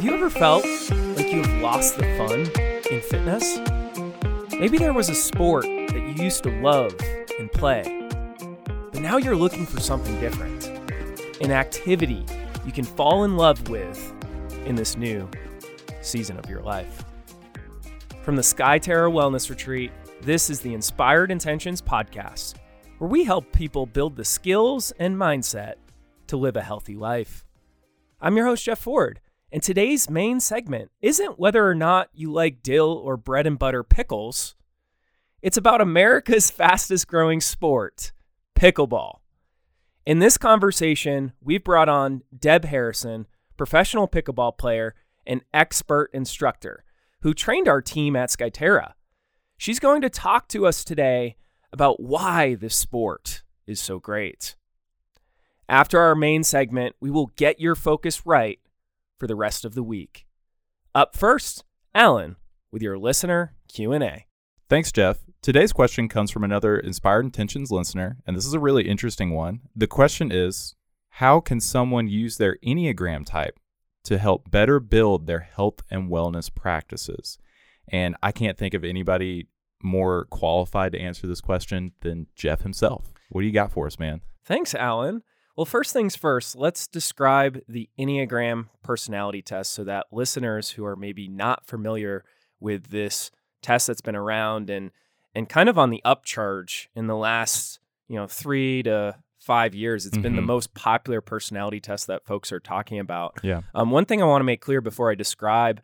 Have you ever felt like you have lost the fun in fitness? Maybe there was a sport that you used to love and play, but now you're looking for something different. An activity you can fall in love with in this new season of your life. From the Sky SkyTerra Wellness Retreat, this is the Inspired Intentions Podcast, where we help people build the skills and mindset to live a healthy life. I'm your host, Jeff Ford, and today's main segment isn't whether or not you like dill or bread and butter pickles. It's about America's fastest growing sport, pickleball. In this conversation, we've brought on Deb Harrison, professional pickleball player and expert instructor, who trained our team at SkyTerra. She's going to talk to us today about why this sport is so great. After our main segment, we will get your focus right for the rest of the week. Up first, Alan with your listener Q&A. Thanks, Jeff. Today's question comes from another Inspired Intentions listener, and this is a really interesting one. The question is How can someone use their Enneagram type to help better build their health and wellness practices? And I can't think of anybody more qualified to answer this question than Jeff himself. What do you got for us, man? Thanks, Alan. Well, first things first, let's describe the Enneagram personality test so that listeners who are maybe not familiar with this test that's been around and and kind of on the upcharge in the last, you know, 3 to 5 years, it's been the Mhm. most popular personality test that folks are talking about. Yeah. Um, one thing I want to make clear before I describe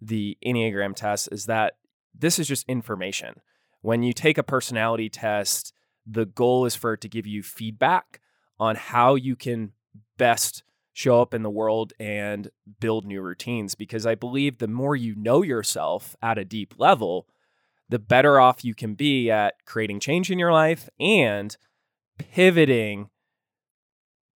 the Enneagram test is that this is just information. When you take a personality test, the goal is for it to give you feedback on how you can best show up in the world and build new routines. Because I believe the more you know yourself at a deep level, the better off you can be at creating change in your life and pivoting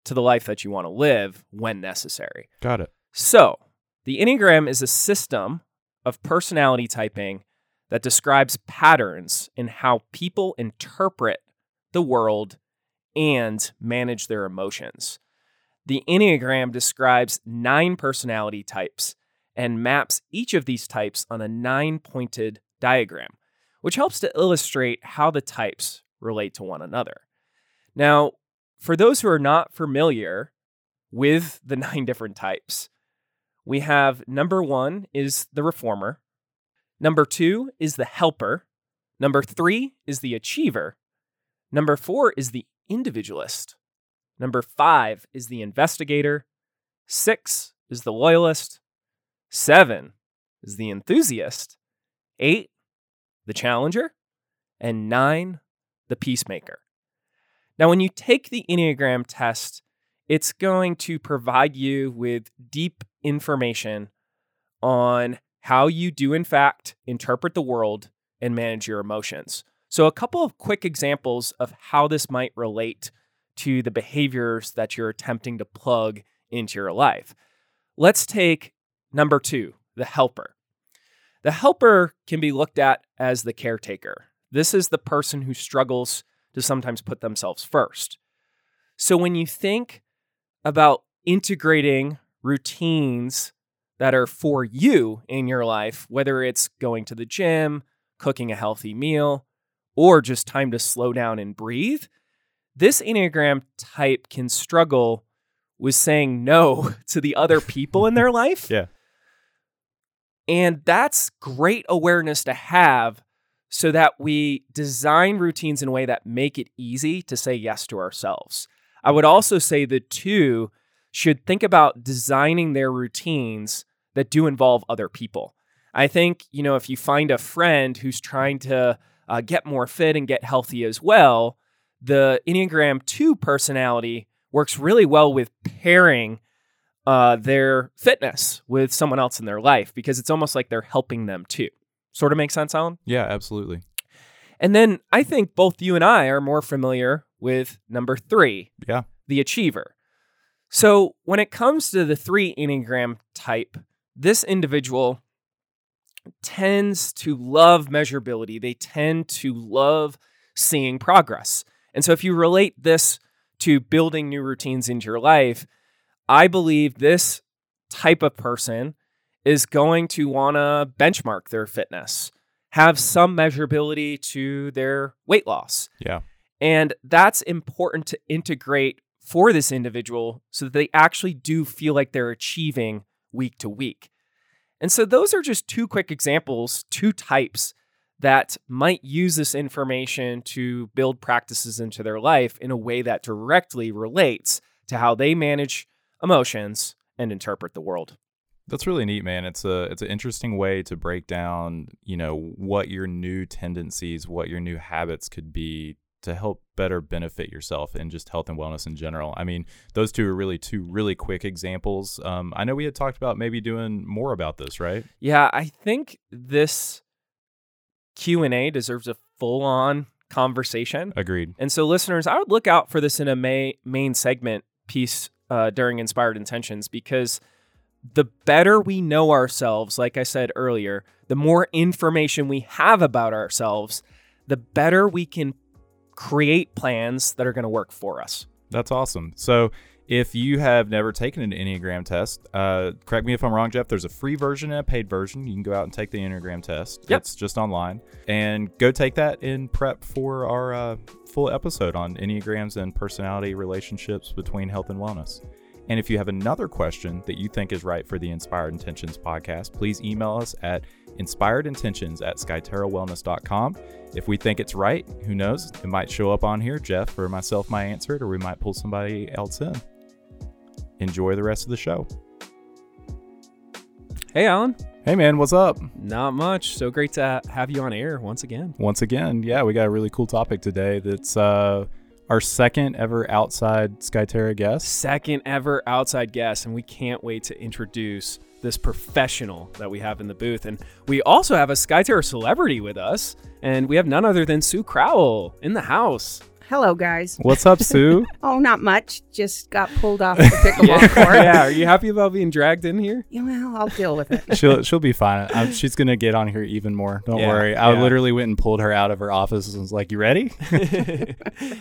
to the life that you want to live when necessary. Got it. So, the Enneagram is a system of personality typing that describes patterns in how people interpret the world and manage their emotions. The Enneagram describes nine personality types and maps each of these types on a nine pointed diagram, which helps to illustrate how the types relate to one another. Now, for those who are not familiar with the nine different types, we have number one is the reformer, number two is the helper, number three is the achiever, number four is the individualist, number five is the investigator, six is the loyalist, seven is the enthusiast, eight, the challenger, and nine, the peacemaker. Now, when you take the Enneagram test, it's going to provide you with deep information on how you do, in fact, interpret the world and manage your emotions. So, a couple of quick examples of how this might relate to the behaviors that you're attempting to plug into your life. Let's take number two, the helper. The helper can be looked at as the caretaker. This is the person who struggles to sometimes put themselves first. So, when you think about integrating routines that are for you in your life, whether it's going to the gym, cooking a healthy meal, or just time to slow down and breathe, this Enneagram type can struggle with saying no to the other people in their life. Yeah. And that's great awareness to have so that we design routines in a way that make it easy to say yes to ourselves. I would also say the two should think about designing their routines that do involve other people. I think, you know, if you find a friend who's trying to uh, get more fit and get healthy as well, the Enneagram 2 personality works really well with pairing uh, their fitness with someone else in their life because it's almost like they're helping them too. Sort of makes sense, Alan? Yeah, absolutely. And then I think both you and I are more familiar with number three, Yeah. the achiever. So when it comes to the three Enneagram type, this individual tends to love measurability. They tend to love seeing progress. And so if you relate this to building new routines into your life, I believe this type of person is going to want to benchmark their fitness, have some measurability to their weight loss. Yeah. And that's important to integrate for this individual so that they actually do feel like they're achieving week to week. And so those are just two quick examples, two types that might use this information to build practices into their life in a way that directly relates to how they manage emotions and interpret the world. That's really neat, man. It's a it's an interesting way to break down, you know, what your new tendencies, what your new habits could be to help better benefit yourself and just health and wellness in general. I mean, those two are really two really quick examples. Um, I know we had talked about maybe doing more about this, right? Yeah, I think this Q and A deserves a full on conversation. Agreed. And so, listeners, I would look out for this in a may, main segment piece uh, during Inspired Intentions because the better we know ourselves, like I said earlier, the more information we have about ourselves, the better we can create plans that are going to work for us. That's awesome. So, if you have never taken an Enneagram test, uh, correct me if I'm wrong, Jeff. There's a free version and a paid version. You can go out and take the Enneagram test. Yep. It's just online. And go take that in prep for our uh, full episode on Enneagrams and personality relationships between health and wellness. And if you have another question that you think is right for the Inspired Intentions podcast, please email us at inspiredintentions at skyterrawellness.com. If we think it's right, who knows? It might show up on here. Jeff or myself might answer it, or we might pull somebody else in. Enjoy the rest of the show. Hey, Alan. Hey, man, what's up? Not much. So great to have you on air once again. Once again, yeah, we got a really cool topic today that's uh, our second ever outside Skyterra guest. Second ever outside guest, and we can't wait to introduce this professional that we have in the booth. And we also have a Skyterra celebrity with us, and we have none other than Sue Crowell in the house. Hello, guys. What's up, Sue? Oh, not much. Just got pulled off the pickleball court. yeah, are you happy about being dragged in here? Yeah, well, I'll deal with it. she'll she'll be fine. i she's gonna get on here even more. Don't Yeah, worry. I yeah. literally went and pulled her out of her office and was like, "You ready?"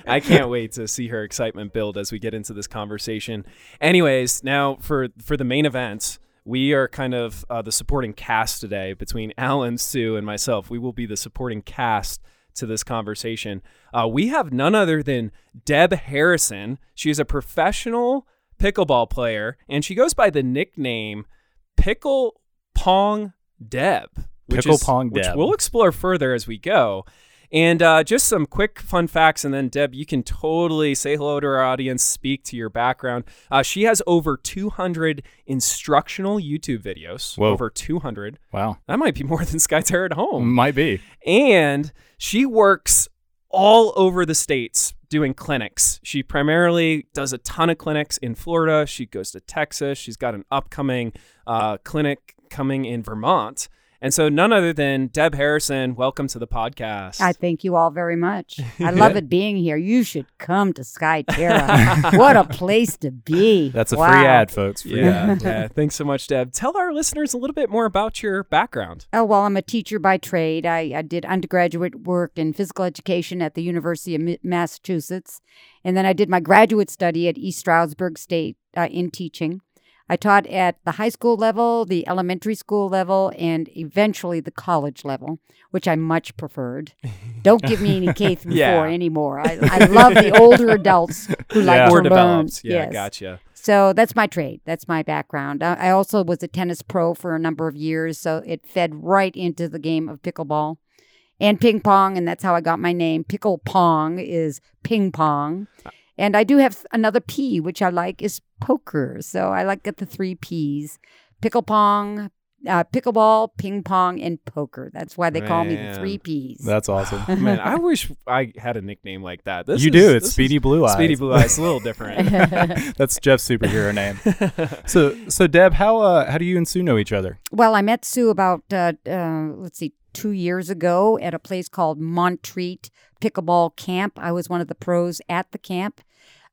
I can't wait to see her excitement build as we get into this conversation. Anyways, now for for the main event, we are kind of uh, the supporting cast today between Alan, Sue, and myself. We will be the supporting cast to this conversation. Uh, we have none other than Deb Harrison. She is a professional pickleball player, and she goes by the nickname Pickle Pong Deb. which Pickle is- Pong which Deb. we'll explore further as we go. And uh, just some quick fun facts, and then Deb, you can totally say hello to our audience, speak to your background. Uh, she has over 200 instructional YouTube videos. Whoa. Over 200. Wow, That might be more than Skyterra at home. might be. And she works all over the states doing clinics. She primarily does a ton of clinics in Florida. She goes to Texas. She's got an upcoming uh, clinic coming in Vermont. And so, none other than Deb Harrison, welcome to the podcast. I thank you all very much. I love it being here. You should come to Skyterra. what a place to be. That's a Wow. free ad, folks. Free yeah, ad. yeah. Thanks so much, Deb. Tell our listeners a little bit more about your background. Oh, well, I'm a teacher by trade. I, I did undergraduate work in physical education at the University of Massachusetts. And then I did my graduate study at East Stroudsburg State uh, in teaching. I taught at the high school level, the elementary school level, and eventually the college level, which I much preferred. Don't give me any K through Yeah. four anymore. I, I love the older adults who like Yeah. to More learn. developed. Yeah, Yes. gotcha. So that's my trade. That's my background. I I also was a tennis pro for a number of years, so it fed right into the game of pickleball and ping pong, and that's how I got my name. Pickle pong is ping pong. Uh, And I do have another P, which I like, is poker. So I like get the three P's: pickle pong, uh, pickleball, ping pong, and poker. That's why they call me the three P's. That's awesome. Man, I wish I had a nickname like that. This you is- do. It's is- Speedy Blue Eyes. Speedy Blue Eyes. A little different. That's Jeff's superhero name. So, so Deb, how uh, how do you and Sue know each other? Well, I met Sue about uh, uh, let's see, two years ago at a place called Montreat Pickleball Camp. I was one of the pros at the camp.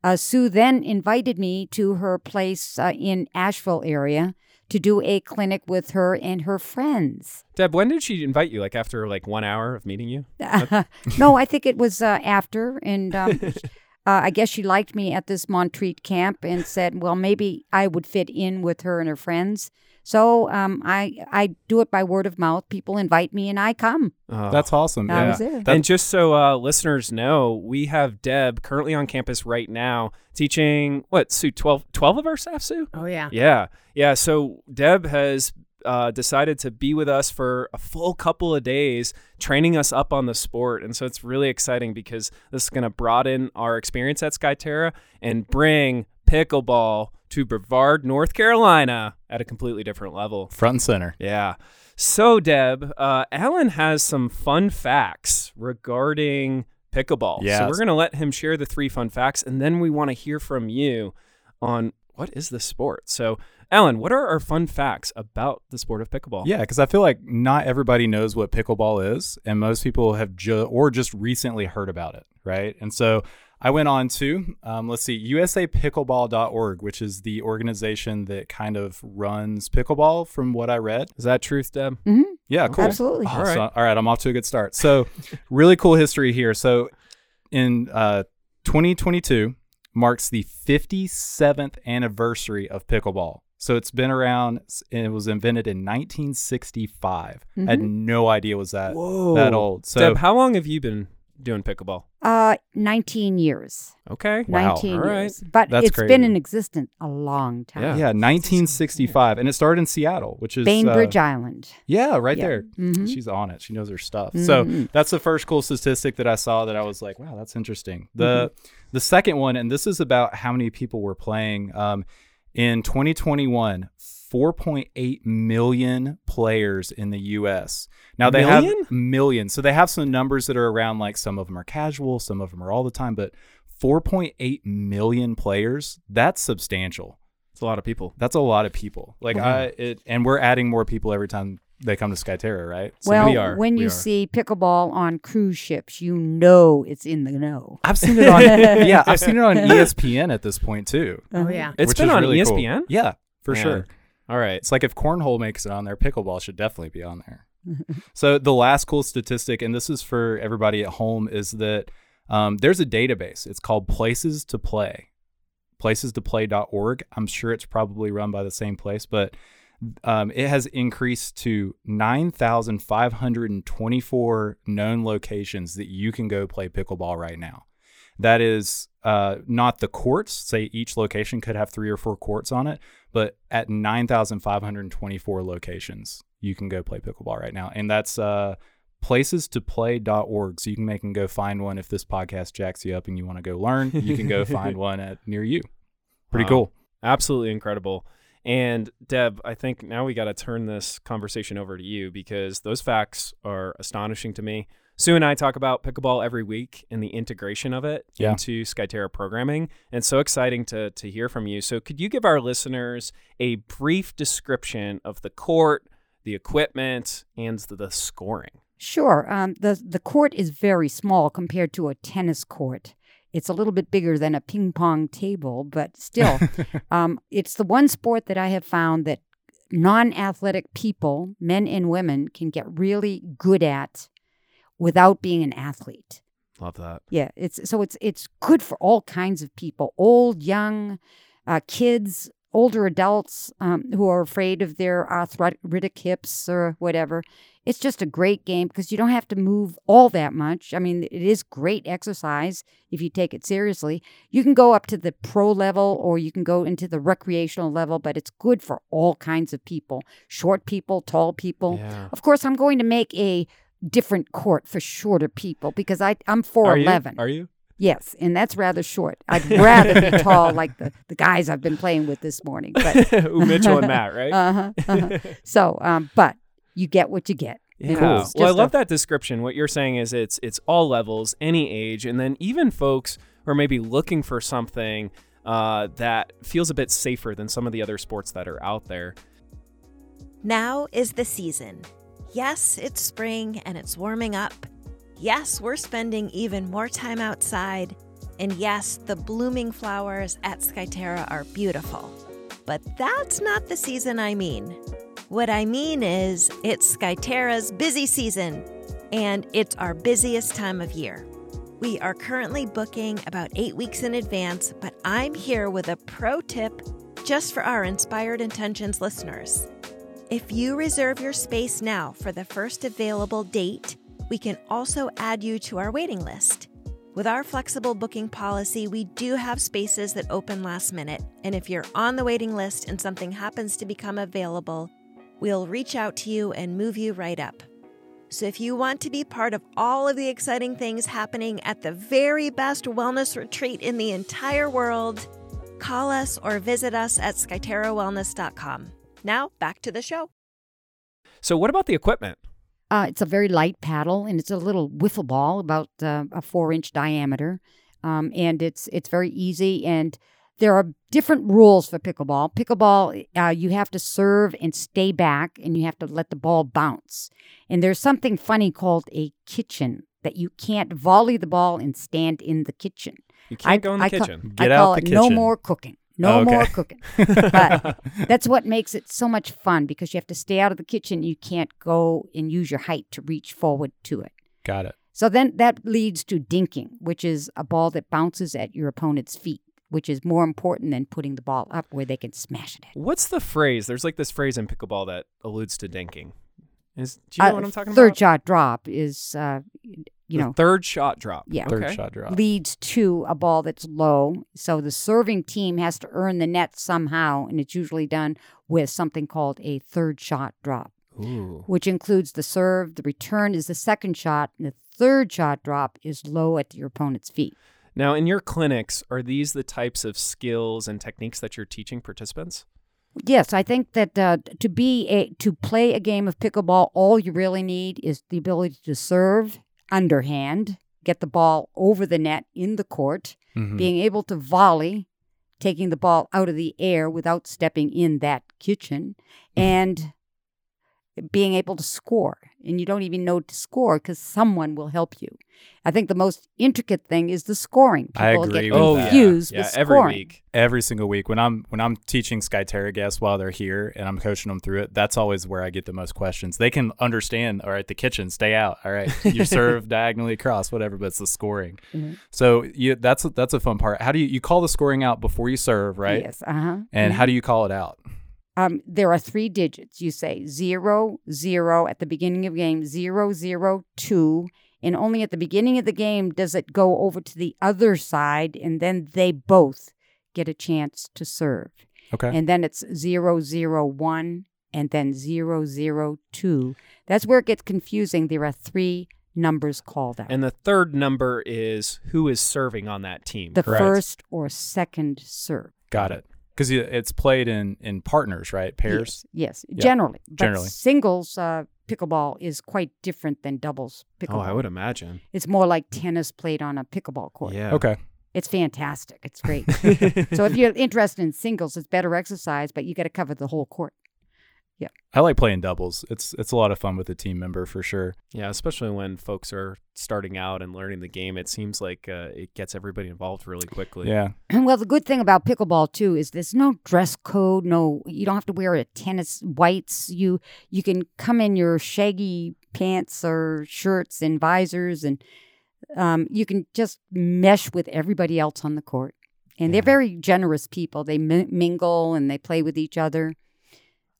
Uh, Sue then invited me to her place uh, in Asheville area to do a clinic with her and her friends. Deb, when did she invite you? Like after like one hour of meeting you? no, I think it was uh, after, and um, uh, I guess she liked me at this Montreat camp and said, well, maybe I would fit in with her and her friends. So um, I I do it by word of mouth. People invite me and I come. Oh. That's awesome. That yeah. was it. and just so uh, listeners know, we have Deb currently on campus right now teaching what, Sue, 12, 12 of our staff, Sue? Oh yeah. Yeah. Yeah. So Deb has uh, decided to be with us for a full couple of days, training us up on the sport. And so it's really exciting because this is going to broaden our experience at Skyterra and bring pickleball to Brevard, North Carolina at a completely different level. Front and center. Yeah. So, Deb, uh, Alan has some fun facts regarding pickleball. So, we're going to let him share the three fun facts, and then we want to hear from you on what is the sport. So, Alan, what are our fun facts about the sport of pickleball? Yeah, because I feel like not everybody knows what pickleball is, and most people have ju- or just recently heard about it, right? And so I went on to um, let's see, USAPickleball.org, which is the organization that kind of runs pickleball, from what I read. Is that truth, Deb? hmm Yeah, cool. Absolutely. Oh, All right. so- all right, I'm off to a good start. So, really cool history here. So, in uh, 2022 marks the 57th anniversary of pickleball. So it's been around. and It was invented in 1965. I had no idea it was that Whoa. that old. So Deb, how long have you been doing pickleball? Uh, 19 years. Okay. Wow. 19 All right. years. But That's it's crazy. been in existence a long time. Yeah. yeah, 1965, and it started in Seattle, which is Bainbridge uh, Island. Yeah, right Yeah. there. Mhm. She's on it. She knows her stuff. So Mhm. that's the first cool statistic that I saw that I was like, wow, that's interesting. The the second one, and this is about how many people were playing. Um, in 2021, 4.8 million players in the U.S. Now they Million? have millions, so they have some numbers that are around. Like some of them are casual, some of them are all the time, but 4.8 million players. That's substantial. It's a lot of people. That's a lot of people. Like I, it, and we're adding more people every time they come to Skyterra, right? So well, we are. when We you are. see pickleball on cruise ships, you know it's in the know. I've seen it on, yeah, I've seen it on ESPN at this point too. Oh yeah. it's been on really cool. ESPN? Yeah, for Man. sure. All right. It's like if cornhole makes it on there, pickleball should definitely be on there. so the last cool statistic, and this is for everybody at home, is that um, there's a database. It's called Places to Play, places2play.org. I'm sure it's probably run by the same place, but um, it has increased to 9,524 known locations that you can go play pickleball right now. That is uh, not the courts. Say each location could have three or four courts on it, but at 9,524 locations, you can go play pickleball right now. And that's uh, places2play.org. So you can make and go find one if this podcast jacks you up and you want to go learn. You can go find one at near you. Pretty Wow. cool. Absolutely incredible. And Deb, I think now we got to turn this conversation over to you because those facts are astonishing to me. Sue and I talk about pickleball every week and the integration of it Yeah. into Skyterra programming. And so exciting to, to hear from you. So, could you give our listeners a brief description of the court, the equipment, and the, the scoring? Sure. Um, the the court is very small compared to a tennis court. It's a little bit bigger than a ping pong table, but still, um, it's the one sport that I have found that non-athletic people, men and women, can get really good at without being an athlete. Love that. Yeah, it's so it's it's good for all kinds of people, old, young, uh, kids, older adults um, who are afraid of their arthritic hips or whatever. It's just a great game because you don't have to move all that much. I mean, it is great exercise if you take it seriously. You can go up to the pro level or you can go into the recreational level, but it's good for all kinds of people short people, tall people. Yeah. Of course, I'm going to make a different court for shorter people because I, I'm Are you? 4'11. Are you? Yes, and that's rather short. I'd rather be tall like the, the guys I've been playing with this morning. But Ooh, Mitchell and Matt, right? uh-huh, uh-huh. So, um, but you get what you get. Yeah. Cool. Well, I love a- that description. What you're saying is it's it's all levels, any age, and then even folks who are maybe looking for something uh, that feels a bit safer than some of the other sports that are out there. Now is the season. Yes, it's spring and it's warming up. Yes, we're spending even more time outside. And yes, the blooming flowers at Skyterra are beautiful. But that's not the season I mean. What I mean is, it's Skyterra's busy season, and it's our busiest time of year. We are currently booking about eight weeks in advance, but I'm here with a pro tip just for our Inspired Intentions listeners. If you reserve your space now for the first available date, we can also add you to our waiting list. With our flexible booking policy, we do have spaces that open last minute, and if you're on the waiting list and something happens to become available, we'll reach out to you and move you right up. So if you want to be part of all of the exciting things happening at the very best wellness retreat in the entire world, call us or visit us at skyterrawellness.com. Now, back to the show. So, what about the equipment? Uh, it's a very light paddle, and it's a little wiffle ball, about uh, a four-inch diameter, um, and it's it's very easy. And there are different rules for pickleball. Pickleball, uh, you have to serve and stay back, and you have to let the ball bounce. And there's something funny called a kitchen that you can't volley the ball and stand in the kitchen. You can't I- go in the I ca- kitchen. Get I out call the it no more cooking. No Okay. more cooking. But that's what makes it so much fun because you have to stay out of the kitchen. You can't go and use your height to reach forward to it. Got it. So then that leads to dinking, which is a ball that bounces at your opponent's feet, which is more important than putting the ball up where they can smash it. At. What's the phrase? There's like this phrase in pickleball that alludes to dinking. Is do you know Uh, what I'm talking third about? shot drop is, uh, you The know, third shot drop. Yeah. Third Okay. shot drop. leads to a ball that's low. So the serving team has to earn the net somehow, and it's usually done with something called a third shot drop. Ooh. which includes the serve. The return is the second shot, and the third shot drop is low at your opponent's feet. Now, in your clinics, are these the types of skills and techniques that you're teaching participants? Yes, I think that uh, to be a to play a game of pickleball, all you really need is the ability to serve underhand, get the ball over the net in the court, Mhm. being able to volley, taking the ball out of the air without stepping in that kitchen, and being able to score. And you don't even know to score because someone will help you. I think the most intricate thing is the scoring. I People agree get with oh, that. yeah. confused Yeah, with every scoring. week. every single week when I'm when I'm teaching Skyterra guests while they're here and I'm coaching them through it, that's always where I get the most questions. They can understand, all right, the kitchen, stay out. All right, you serve diagonally across, whatever, but it's the scoring. Mhm. So you that's that's a fun part. How do you you call the scoring out before you serve, right? Yes. Uh huh. And how do you call it out? Um, there are three digits. You say zero, zero at the beginning of game, zero, zero, two. And only at the beginning of the game does it go over to the other side, and then they both get a chance to serve. Okay. And then it's zero, zero, one, and then zero, zero, two. That's where it gets confusing. There are three numbers called out And the third number is who is serving on that team. the correct. first or second serve. Got it. Because it's played in in partners, right? Pairs. Yes, yes. Yeah, generally. But generally. singles uh, pickleball is quite different than doubles pickleball. oh, I would imagine. It's more like tennis played on a pickleball court. Yeah. Okay. It's fantastic. It's great. so if you're interested in singles, it's better exercise, but you got to cover the whole court. I like playing doubles. It's it's a lot of fun with a team member for sure. Yeah, especially when folks are starting out and learning the game. It seems like uh, it gets everybody involved really quickly. Yeah. Well, the good thing about pickleball too is there's no dress code. No, you don't have to wear a tennis whites. You you can come in your shaggy pants or shirts and visors, and um, you can just mesh with everybody else on the court. And Yeah. they're very generous people. They mi- mingle and they play with each other.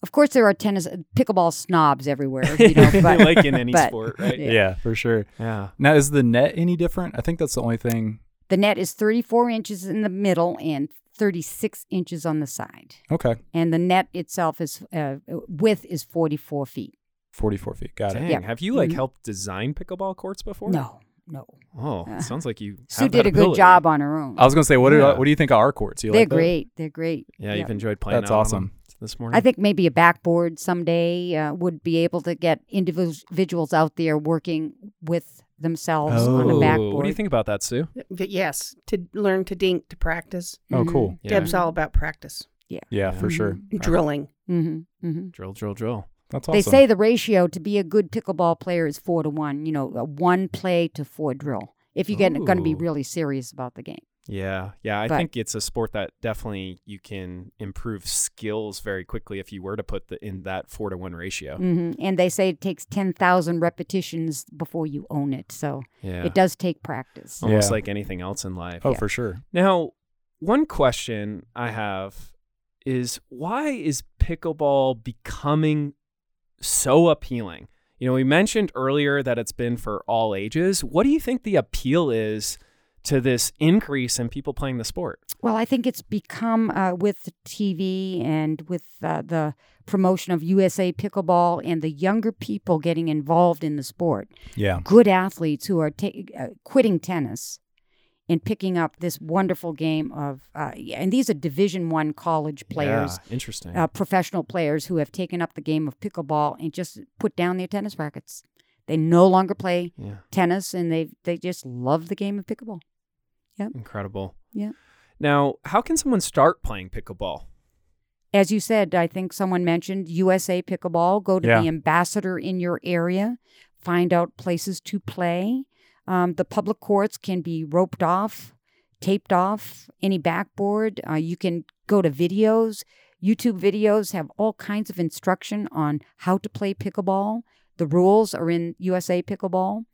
Of course, there are tennis pickleball snobs everywhere. You know, but, like in any but- sport, right? yeah. Yeah. for sure. Yeah. Now is the net any different? I think that's the only thing. The net is 34 inches in the middle and 36 inches on the side. Okay. And the net itself is uh, width is 44 feet. 44 feet. Got it. Dang. Yeah. Have you like Mhm. helped design pickleball courts before? No, no. Oh, Uh, it sounds like you. Sue have did that a good job on her own. I was gonna say, what do Yeah. what do you think of our courts? You They're like great. They're great. Yeah, you've enjoyed playing. That's out on awesome. Them this morning. I think maybe a backboard someday uh, would be able to get individuals out there working with themselves on a Oh. backboard. What do you think about that, Sue? But yes, to learn to dink, to practice. Oh, Mhm. cool. Yeah. Deb's all about practice, Yeah, Yeah, for Mhm. sure. drilling. Mm-hmm, mm-hmm. Drill, drill, drill. That's awesome. They say the ratio to be a good pickleball player is four to one. You know, one play to four drill. If you're going to be really serious about the game. Yeah, yeah. I But- think it's a sport that definitely you can improve skills very quickly if you were to put the in that four to one ratio. hmm And they say it takes 10,000 repetitions before you own it. So Yeah, it does take practice. almost Yeah. like anything else in life. Oh, Yeah. for sure. Now, one question I have is why is pickleball becoming so appealing? You know, we mentioned earlier that it's been for all ages. What do you think the appeal is to this increase in people playing the sport? Well, I think it's become uh, with TV and with uh, the promotion of USA Pickleball and the younger people getting involved in the sport. Yeah. Good athletes who are ta- uh, quitting tennis and picking up this wonderful game of, uh, and these are Division One college players, Yeah, interesting. uh, professional players who have taken up the game of pickleball and just put down their tennis rackets. They no longer play yeah, tennis, and they they just love the game of pickleball. Incredible. Yeah. Now, how can someone start playing pickleball? as you said, I think someone mentioned USA Pickleball. Go to Yeah. the ambassador in your area, find out places to play. Um, the public courts can be roped off, taped off, any backboard. Uh, you can go to videos. YouTube videos have all kinds of instruction on how to play pickleball. The rules are in USA Pickleball.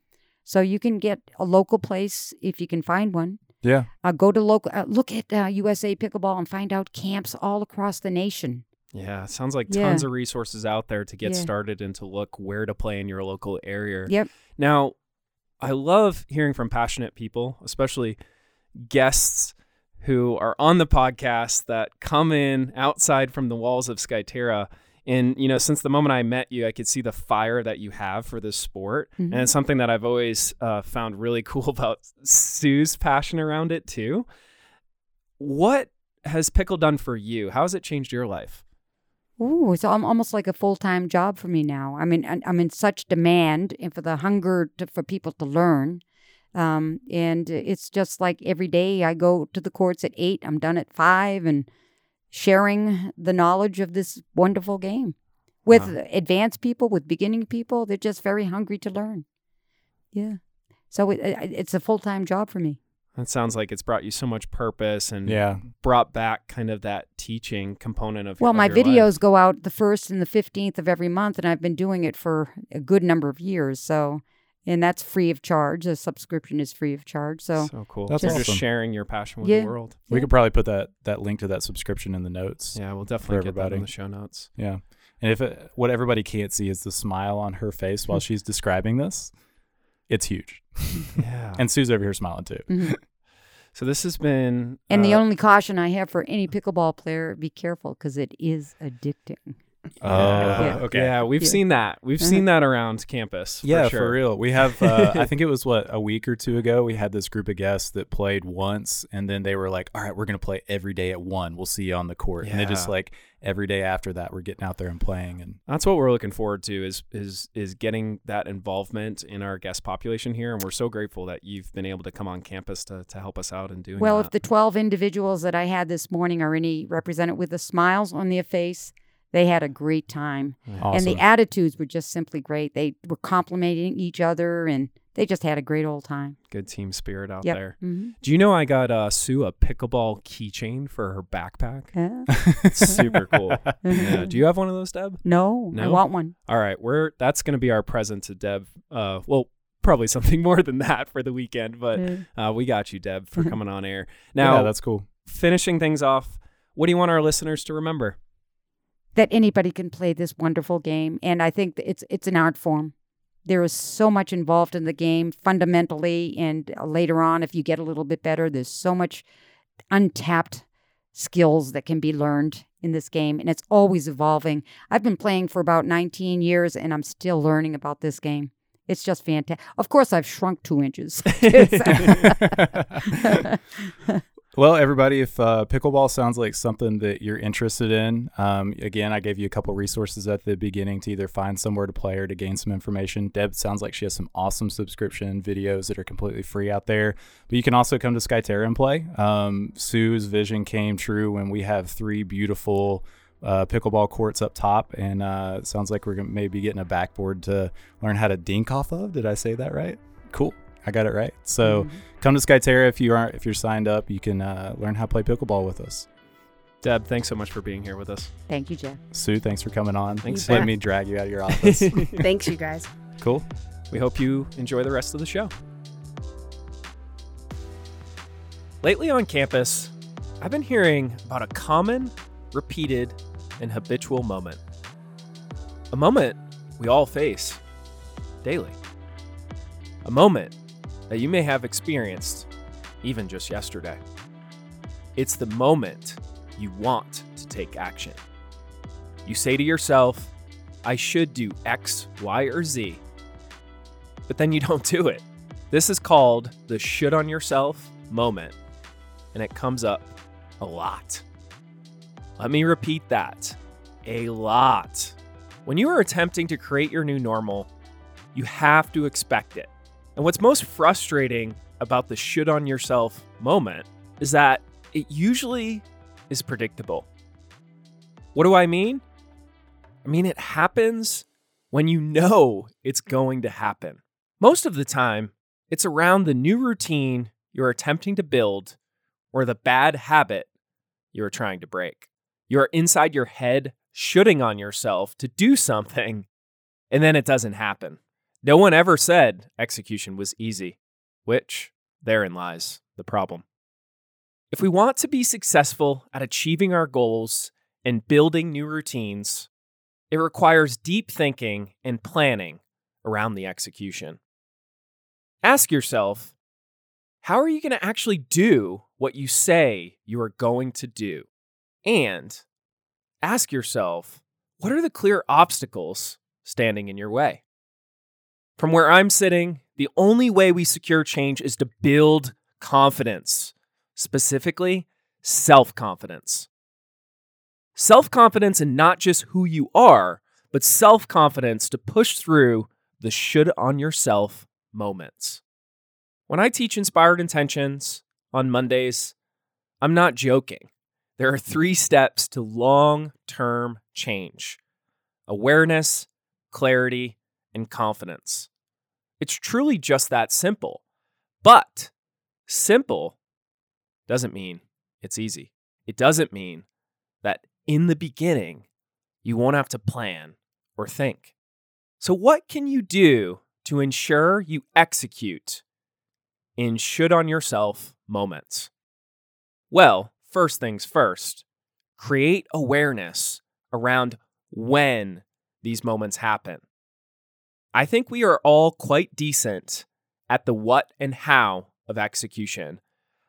So you can get a local place if you can find one. Yeah. Uh, go to local, uh, look at uh, USA Pickleball and find out camps all across the nation. Yeah, sounds like Yeah. tons of resources out there to get Yeah. started and to look where to play in your local area. Yep. Now, I love hearing from passionate people, especially guests who are on the podcast that come in outside from the walls of Skyterra. And, you know, since the moment I met you, I could see the fire that you have for this sport. Mhm. And it's something that I've always uh, found really cool about Sue's passion around it, too. What has Pickle done for you? How has it changed your life? Ooh, it's al- almost like a full time job for me now. I mean, I'm in such demand and for the hunger to, for people to learn. Um, and it's just like every day I go to the courts at eight, I'm done at five, and sharing the knowledge of this wonderful game with Wow. advanced people, with beginning people. They're just very hungry to learn. Yeah. So it, it, it's a full time job for me. That sounds like it's brought you so much purpose and Yeah. brought back kind of that teaching component of Well, of my your life. videos go out the first and the 15th of every month, and I've been doing it for a good number of years. So, and that's free of charge. The subscription is free of charge. So, so cool. That's You're awesome. just sharing your passion with Yeah. the world. We Yeah. could probably put that that link to that subscription in the notes. Yeah, we'll definitely get that in the show notes. Yeah. And if it, what everybody can't see is the smile on her face while she's describing this, it's huge. Yeah. And Sue's over here smiling too. mhm. so this has been and the uh, only caution I have for any pickleball player: be careful because it is addicting. Oh, yeah, okay. Yeah, we've Yeah. seen that. We've Mhm. seen that around campus. for Yeah, sure. for real. We have, uh, I think it was what, a week or two ago, we had this group of guests that played once and then they were like, all right, we're going to play every day at one. We'll see you on the court. And they just like every day after that, we're getting out there and playing. And That's what we're looking forward to is is is getting that involvement in our guest population here, and we're so grateful that you've been able to come on campus to, to help us out in doing Well, that. if the 12 individuals that I had this morning are any represented with the smiles on their face, they had a great time. awesome. And the attitudes were just simply great. They were complimenting each other and they just had a great old time. good team spirit out Yep. there. hmm Do you know I got uh, Sue a pickleball keychain for her backpack? Yeah. Super cool. Yeah. Do you have one of those, Deb? No, I want one. All right, we're that's going to be our present to Deb. Uh, well, probably something more than that for the weekend, but Yeah. uh, we got you, Deb, for coming on air. yeah, Now, that's cool. finishing things off, what do you want our listeners to remember? That anybody can play this wonderful game. And i think it's it's an art form. There is so much involved in the game fundamentally and uh, later on if you get a little bit better there's so much untapped skills that can be learned in this game and it's always evolving. I've been playing for about 19 years and i'm still learning about this game. It's just fantastic of course i've shrunk two inches Well, everybody, if uh, pickleball sounds like something that you're interested in, um, again, I gave you a couple resources at the beginning to either find somewhere to play or to gain some information. Deb sounds like she has some awesome subscription videos that are completely free out there. But you can also come to Skyterra and play. Um, Sue's vision came true when we have three beautiful uh, pickleball courts up top, and uh, it sounds like we're maybe getting a backboard to learn how to dink off of. Did I say that right? Cool. I got it right. So Mhm. come to Skyterra if you aren't if you're signed up. You can uh, learn how to play pickleball with us. Deb, thanks so much for being here with us. Thank you, Jeff. Sue, thanks for coming on. Thanks. for letting me drag you out of your office. Thanks, you guys. cool. We hope you enjoy the rest of the show. Lately on campus, I've been hearing about a common, repeated, and habitual moment. A moment we all face daily. A moment that you may have experienced even just yesterday. It's the moment you want to take action. You say to yourself, I should do X, Y, or Z but then you don't do it. This is called the should on yourself moment, and it comes up a lot. Let me repeat that a lot. When you are attempting to create your new normal, you have to expect it. And what's most frustrating about the should on yourself moment is that it usually is predictable. What do I mean? I mean, it happens when you know it's going to happen. Most of the time, it's around the new routine you're attempting to build or the bad habit you're trying to break. You're inside your head shoulding on yourself to do something, and then it doesn't happen. No one ever said execution was easy, which therein lies the problem. If we want to be successful at achieving our goals and building new routines, it requires deep thinking and planning around the execution. Ask yourself how are you going to actually do what you say you are going to do? And ask yourself what are the clear obstacles standing in your way? From where I'm sitting, the only way we secure change is to build confidence, specifically self confidence. Self confidence in not just who you are, but self confidence to push through the should on yourself moments. When I teach Inspired Intentions on Mondays, I'm not joking. There are three steps to long term change awareness, clarity, and confidence. It's truly just that simple. But simple doesn't mean it's easy. It doesn't mean that in the beginning, you won't have to plan or think. So, what can you do to ensure you execute in should on yourself moments? Well, first things first, create awareness around when these moments happen. I think we are all quite decent at the what and how of execution,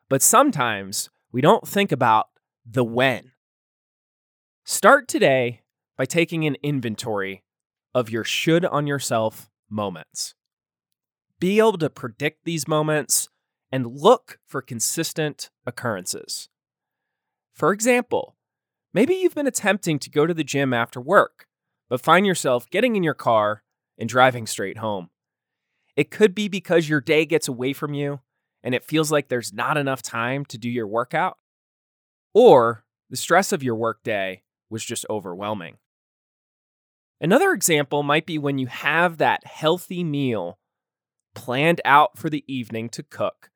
but sometimes we don't think about the when. Start today by taking an inventory of your should on yourself moments. Be able to predict these moments and look for consistent occurrences. For example, maybe you've been attempting to go to the gym after work, but find yourself getting in your car and driving straight home. It could be because your day gets away from you and it feels like there's not enough time to do your workout, or the stress of your workday was just overwhelming. Another example might be when you have that healthy meal planned out for the evening to cook,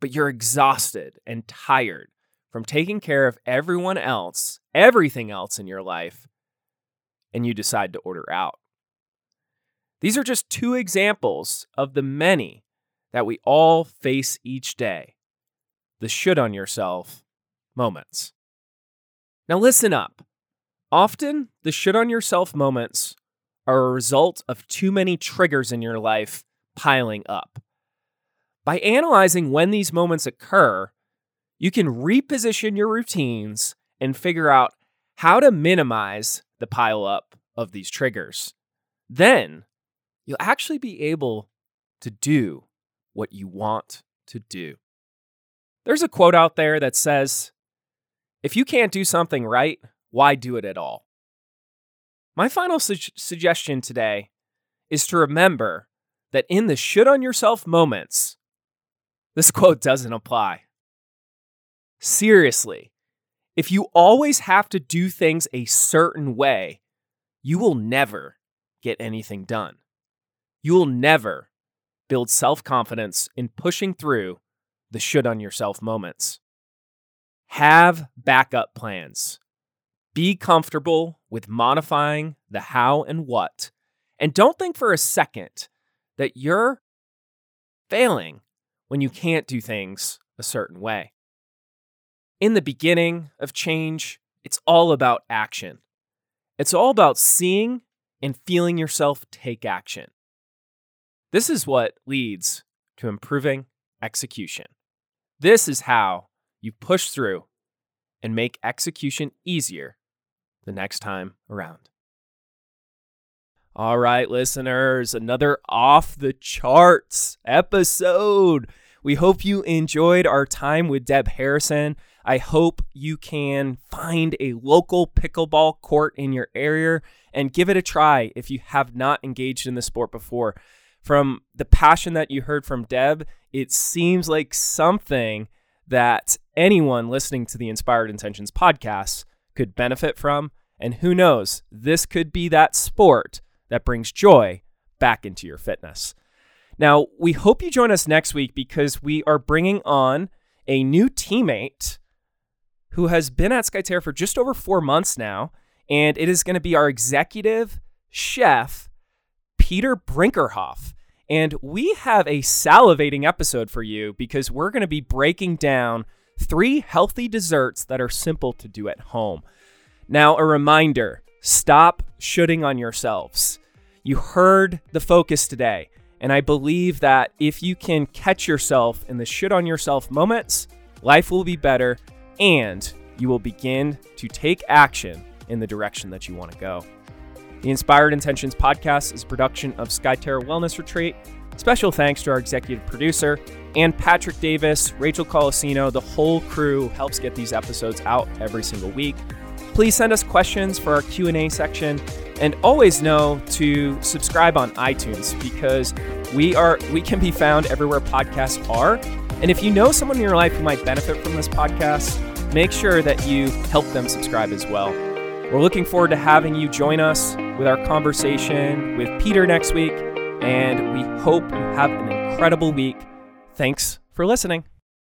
but you're exhausted and tired from taking care of everyone else, everything else in your life, and you decide to order out. These are just two examples of the many that we all face each day the should on yourself moments. Now, listen up. Often, the should on yourself moments are a result of too many triggers in your life piling up. By analyzing when these moments occur, you can reposition your routines and figure out how to minimize the pile up of these triggers. Then, you'll actually be able to do what you want to do. There's a quote out there that says, If you can't do something right, why do it at all? My final su- suggestion today is to remember that in the should on yourself moments, this quote doesn't apply. Seriously, if you always have to do things a certain way, you will never get anything done. You will never build self confidence in pushing through the should on yourself moments. Have backup plans. Be comfortable with modifying the how and what. And don't think for a second that you're failing when you can't do things a certain way. In the beginning of change, it's all about action. It's all about seeing and feeling yourself take action. This is what leads to improving execution. This is how you push through and make execution easier the next time around. All right, listeners, another off the charts episode. We hope you enjoyed our time with Deb Harrison. I hope you can find a local pickleball court in your area and give it a try if you have not engaged in the sport before. From the passion that you heard from Deb, it seems like something that anyone listening to the Inspired Intentions podcast could benefit from. And who knows, this could be that sport that brings joy back into your fitness. Now, we hope you join us next week because we are bringing on a new teammate who has been at Skyterra for just over four months now. And it is going to be our executive chef, Peter Brinkerhoff. And we have a salivating episode for you because we're going to be breaking down three healthy desserts that are simple to do at home. Now, a reminder stop shoulding on yourselves. You heard the focus today. And I believe that if you can catch yourself in the should on yourself moments, life will be better and you will begin to take action in the direction that you want to go. The Inspired Intentions podcast is a production of Skyterra Wellness Retreat. Special thanks to our executive producer and Patrick Davis, Rachel Colosino, the whole crew helps get these episodes out every single week. Please send us questions for our Q&A section and always know to subscribe on iTunes because we are we can be found everywhere podcasts are. And if you know someone in your life who might benefit from this podcast, make sure that you help them subscribe as well. We're looking forward to having you join us with our conversation with Peter next week, and we hope you have an incredible week. Thanks for listening.